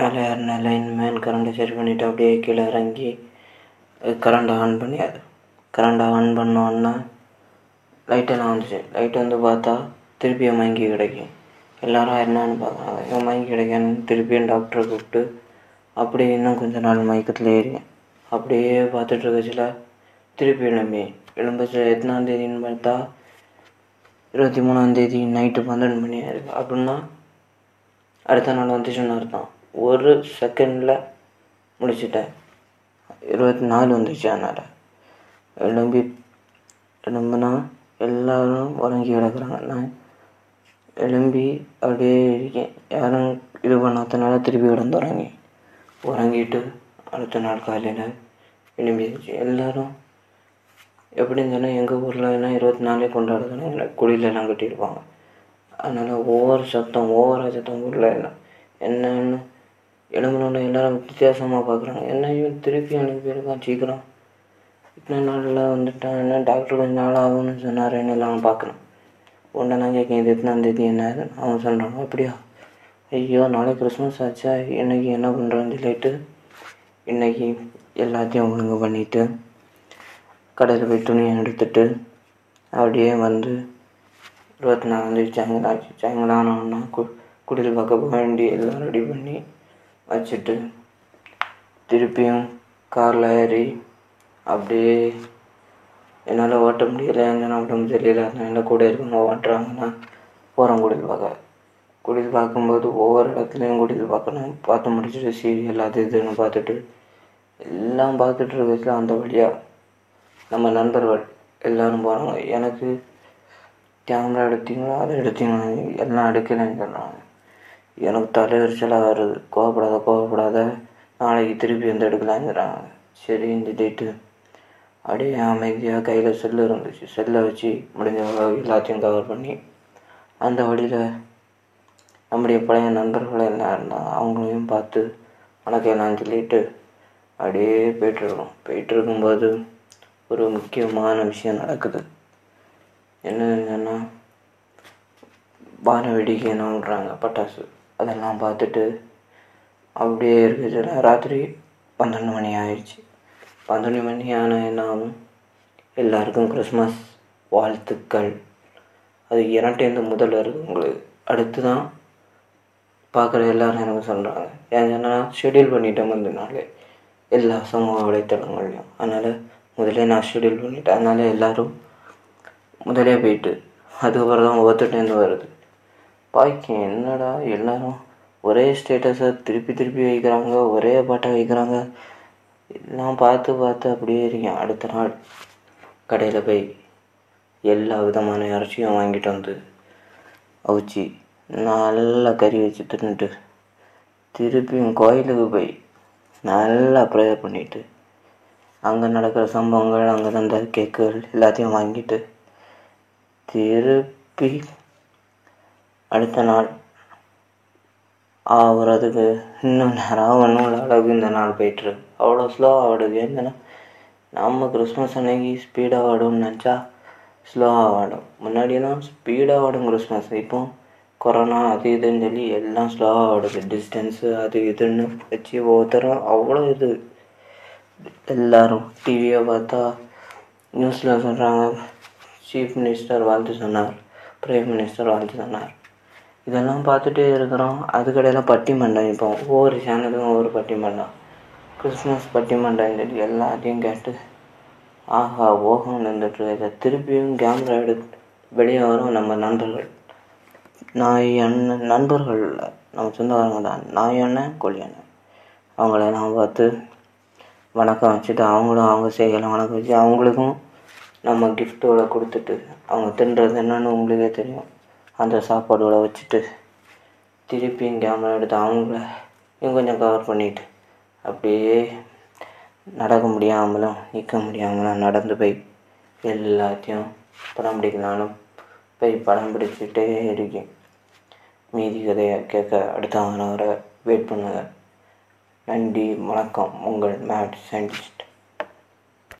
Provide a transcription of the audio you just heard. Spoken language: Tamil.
மேலே ஏறின லைன்மேன் கரண்ட்டை சரி பண்ணிவிட்டு அப்படியே கீழே இறங்கி கரண்ட்டை ஆன் பண்ணி கரண்டை ஆன் பண்ணோன்னா லைட்டெல்லாம் வந்துச்சு. லைட் வந்து பார்த்தா திருப்பியும் மங்கி கிடைக்கும் எல்லாரும் என்னன்னு பார்க்குறாங்க. இவன் மங்கி கிடைக்கான்னு திருப்பியும் டாக்டரை கூப்பிட்டு அப்படியே இன்னும் கொஞ்ச நாள் மயக்கத்தில் ஏறி அப்படியே பார்த்துட்டு இருக்கச்சில திருப்பி எழும்பி எழும்பிச்சு. எத்தனாம் தேதின்னு பார்த்தா இருபத்தி மூணாந்தேதி நைட்டு பன்னெண்டு மணி ஆயிருக்கு. அப்படின்னா அடுத்த நாள் வந்துச்சுன்னு அர்த்தம். ஒரு செகண்டில் முடிச்சிட்டேன். இருபத்தி நாலு வந்துச்சு அதனால் எழும்பி எழும்புனா எல்லோரும் உறங்கி கிடக்குறாங்க. நான் எழும்பி அப்படியே இருக்கேன். யாரும் இது பண்ணாதனால திருப்பி கிடந்து உறங்கி உறங்கிட்டு அடுத்த நாள் காலையில் எழும்பிடுச்சு எல்லோரும் எப்படின்னு சொன்னால் எங்கள் ஊரில் என்ன இருபத்தி நாலே கொண்டாடுதுன்னா குழியிலலாம் கட்டியிருப்பாங்க. அதனால் ஒவ்வொரு சத்தம் ஒவ்வொரு சத்தம் ஊரில் எல்லாம். என்னன்னு எழும்புனோட எல்லாரும் வித்தியாசமாக பார்க்குறாங்க. என்ன இவன் திருப்பி அனுப்பியிருக்கான் சீக்கிரம். இத்தனை நாளில் வந்துட்டான் என்ன? டாக்டர் கொஞ்சம் நாள் ஆகும்னு சொன்னாருன்னு எல்லாம் பார்க்குறேன் உன்னை நான் கேட்கேன் இது எத்தனாம் தேதி என்ன? அவன் சொல்கிறான் அப்படியா? ஐயோ நாளைக்கு கிறிஸ்மஸ் ஆச்சா. இன்றைக்கி என்ன பண்ணுறோன்னு சொல்லிட்டு இன்னைக்கு எல்லாத்தையும் ஒழுங்கு பண்ணிவிட்டு கடையில் போய் துணியை எடுத்துட்டு அப்படியே வந்து இருபத்தி நாலாந்தேதி சாயங்காலம் ஆச்சு. சாயங்காலம் ஆனோன்னா கு குடியில் பார்க்க போக வேண்டி எல்லாம் ரெடி பண்ணி வச்சுட்டு திருப்பியும் காரில் ஏறி அப்படியே என்னால் ஓட்ட முடியலை என்னால் உடம்பு சரியில்லை அதனால கூட இருக்கவங்க ஓட்டுறாங்கன்னா போகிறோம் குடில் பார்க்க. குடில் பார்க்கும்போது ஒவ்வொரு இடத்துலையும் குடில் பார்க்கணும் பார்த்து முடிச்சுட்டு சீரியல் அது இதுன்னு பார்த்துட்டு எல்லாம் பார்த்துட்டு இருக்கிறதுல அந்த வழியாக நம்ம நண்பர்கள் எல்லோரும் போகிறாங்க எனக்கு கேமரா எடுத்தீங்களா அதை எடுத்தீங்களா எல்லாம் எடுக்கலன்னு சொன்னாங்க. எனக்கு தலைவரிச்சலாக வருது. கோவப்படாத கோவப்படாத. நாளைக்கு திருப்பி வந்து எடுக்கலாங்கிறாங்க. சரின்னு சொல்லிட்டு அப்படியே அமைதியாக கையில் செல்லு இருந்துச்சு. செல்லை வச்சு முடிஞ்ச எல்லாத்தையும் கவர் பண்ணி அந்த வழியில் நம்முடைய பழைய நண்பர்கள் என்ன இருந்தாங்க அவங்களையும் பார்த்து வணக்கம் சொல்லிட்டு அப்படியே போயிட்டுருக்கோம் போயிட்டு இருக்கும்போது ஒரு முக்கியமான விஷயம் நடக்குது. என்னன்னா வான வெடிக்கணுன்றாங்க பட்டாசு. அதெல்லாம் பார்த்துட்டு அப்படியே இருக்கிறதுல ராத்திரி பன்னெண்டு மணி ஆயிடுச்சு. பன்னெண்டு மணி ஆனால் என்ன ஆகும் எல்லாருக்கும் கிறிஸ்மஸ் வாழ்த்துக்கள். அது இரண்டேந்து முதல்ல இருக்குது உங்களுக்கு அடுத்து தான் பார்க்குற எல்லாரும் எனக்கு சொல்கிறாங்க ஏன் சொன்னால் ஷெடியூல் பண்ணிட்டேன் முந்தின எல்லா சமூக வலைத்தளங்கள்லையும். அதனால் முதலே நான் ஷெடியூல் பண்ணிட்டேன். அதனால் எல்லோரும் முதலே போயிட்டு அதுக்கப்புறம் தான் ஒவ்வொருத்தட்டேருந்து வருது. பாய்க்கு என்னடா எல்லாரும் ஒரே ஸ்டேட்டஸை திருப்பி திருப்பி வைக்கிறாங்க ஒரே பாட்டை வைக்கிறாங்க. எல்லாம் பார்த்து பார்த்து அப்படியே இருக்கேன். அடுத்த நாள் கடையில் போய் எல்லா விதமான இறைச்சியும் வாங்கிட்டு வந்து அவிச்சு நல்லா கறி வச்சு தின்னுட்டு திருப்பியும் கோயிலுக்கு போய் நல்லா ப்ரேயர் பண்ணிவிட்டு அங்கே நடக்கிற சம்பவங்கள் அங்கே தந்த கேக்குகள் எல்லாத்தையும் வாங்கிட்டு திருப்பி அடுத்த நாள் ஆகுறதுக்கு இன்னும் நேரம் ஒன்றும் அளவுக்கு இந்த நாள் போயிட்டுருக்கு. அவ்வளோ ஸ்லோவாக ஆடுது. என்னென்னா நம்ம கிறிஸ்மஸ் அன்னைக்கு ஸ்பீடாக ஆடும்னு நினச்சா ஸ்லோவாக ஆடும். முன்னாடியெல்லாம் ஸ்பீடாக ஆடும் கிறிஸ்மஸ் இப்போ கொரோனா அது இதுன்னு சொல்லி எல்லாம் ஸ்லோவாக ஆடுது. டிஸ்டன்ஸு அது இதுன்னு வச்சு ஒவ்வொருத்தரும் அவ்வளோ இது. எல்லாரும் டிவியை பார்த்தா நியூஸில் சொல்கிறாங்க சீஃப் மினிஸ்டர் வாழ்த்து சொன்னார். பிரைம் மினிஸ்டர் வாழ்த்து சொன்னார். இதெல்லாம் பார்த்துட்டே இருக்கிறோம். அதுக்கடையில் பட்டிமண்டம் இப்போ ஒவ்வொரு சேனலும் ஒவ்வொரு பட்டிமண்டம் கிறிஸ்மஸ் பட்டிமண்டம் சொல்லி எல்லாத்தையும் கேட்டு ஆஹா ஓகம் நின்றுட்டு இதை திருப்பியும் கேமரா எடுத்து வெளியே வரும் நம்ம நண்பர்கள். நாய் அண்ணன் நண்பர்கள் நம்ம சொந்தக்காரங்க தான். நாய் அண்ணன் கோழி அண்ணன். அவங்களெல்லாம் பார்த்து வணக்கம் வச்சுட்டு அவங்களும் அவங்க செய்யலாம் வணக்கம் வச்சு அவங்களுக்கும் நம்ம கிஃப்ட்டோட கொடுத்துட்டு அவங்க தின்றது என்னன்னு உங்களுக்கே தெரியும். அந்த சாப்பாடோட வச்சுட்டு திருப்பியும் கேமரா எடுத்து அவங்கள இன்னும் கொஞ்சம் கவர் பண்ணிட்டு அப்படியே நடக்க முடியாமலும் நிற்க முடியாமலும் நடந்து போய் எல்லாத்தையும் படம் பிடிக்கலாலும் போய் படம் பிடிச்சிட்டே இருக்கேன். மீதி கதையை கேட்க அடுத்த வர வெயிட் பண்ணுங்கள் நன்றி வணக்கம். உங்கள் மேட் சயின்டிஸ்ட்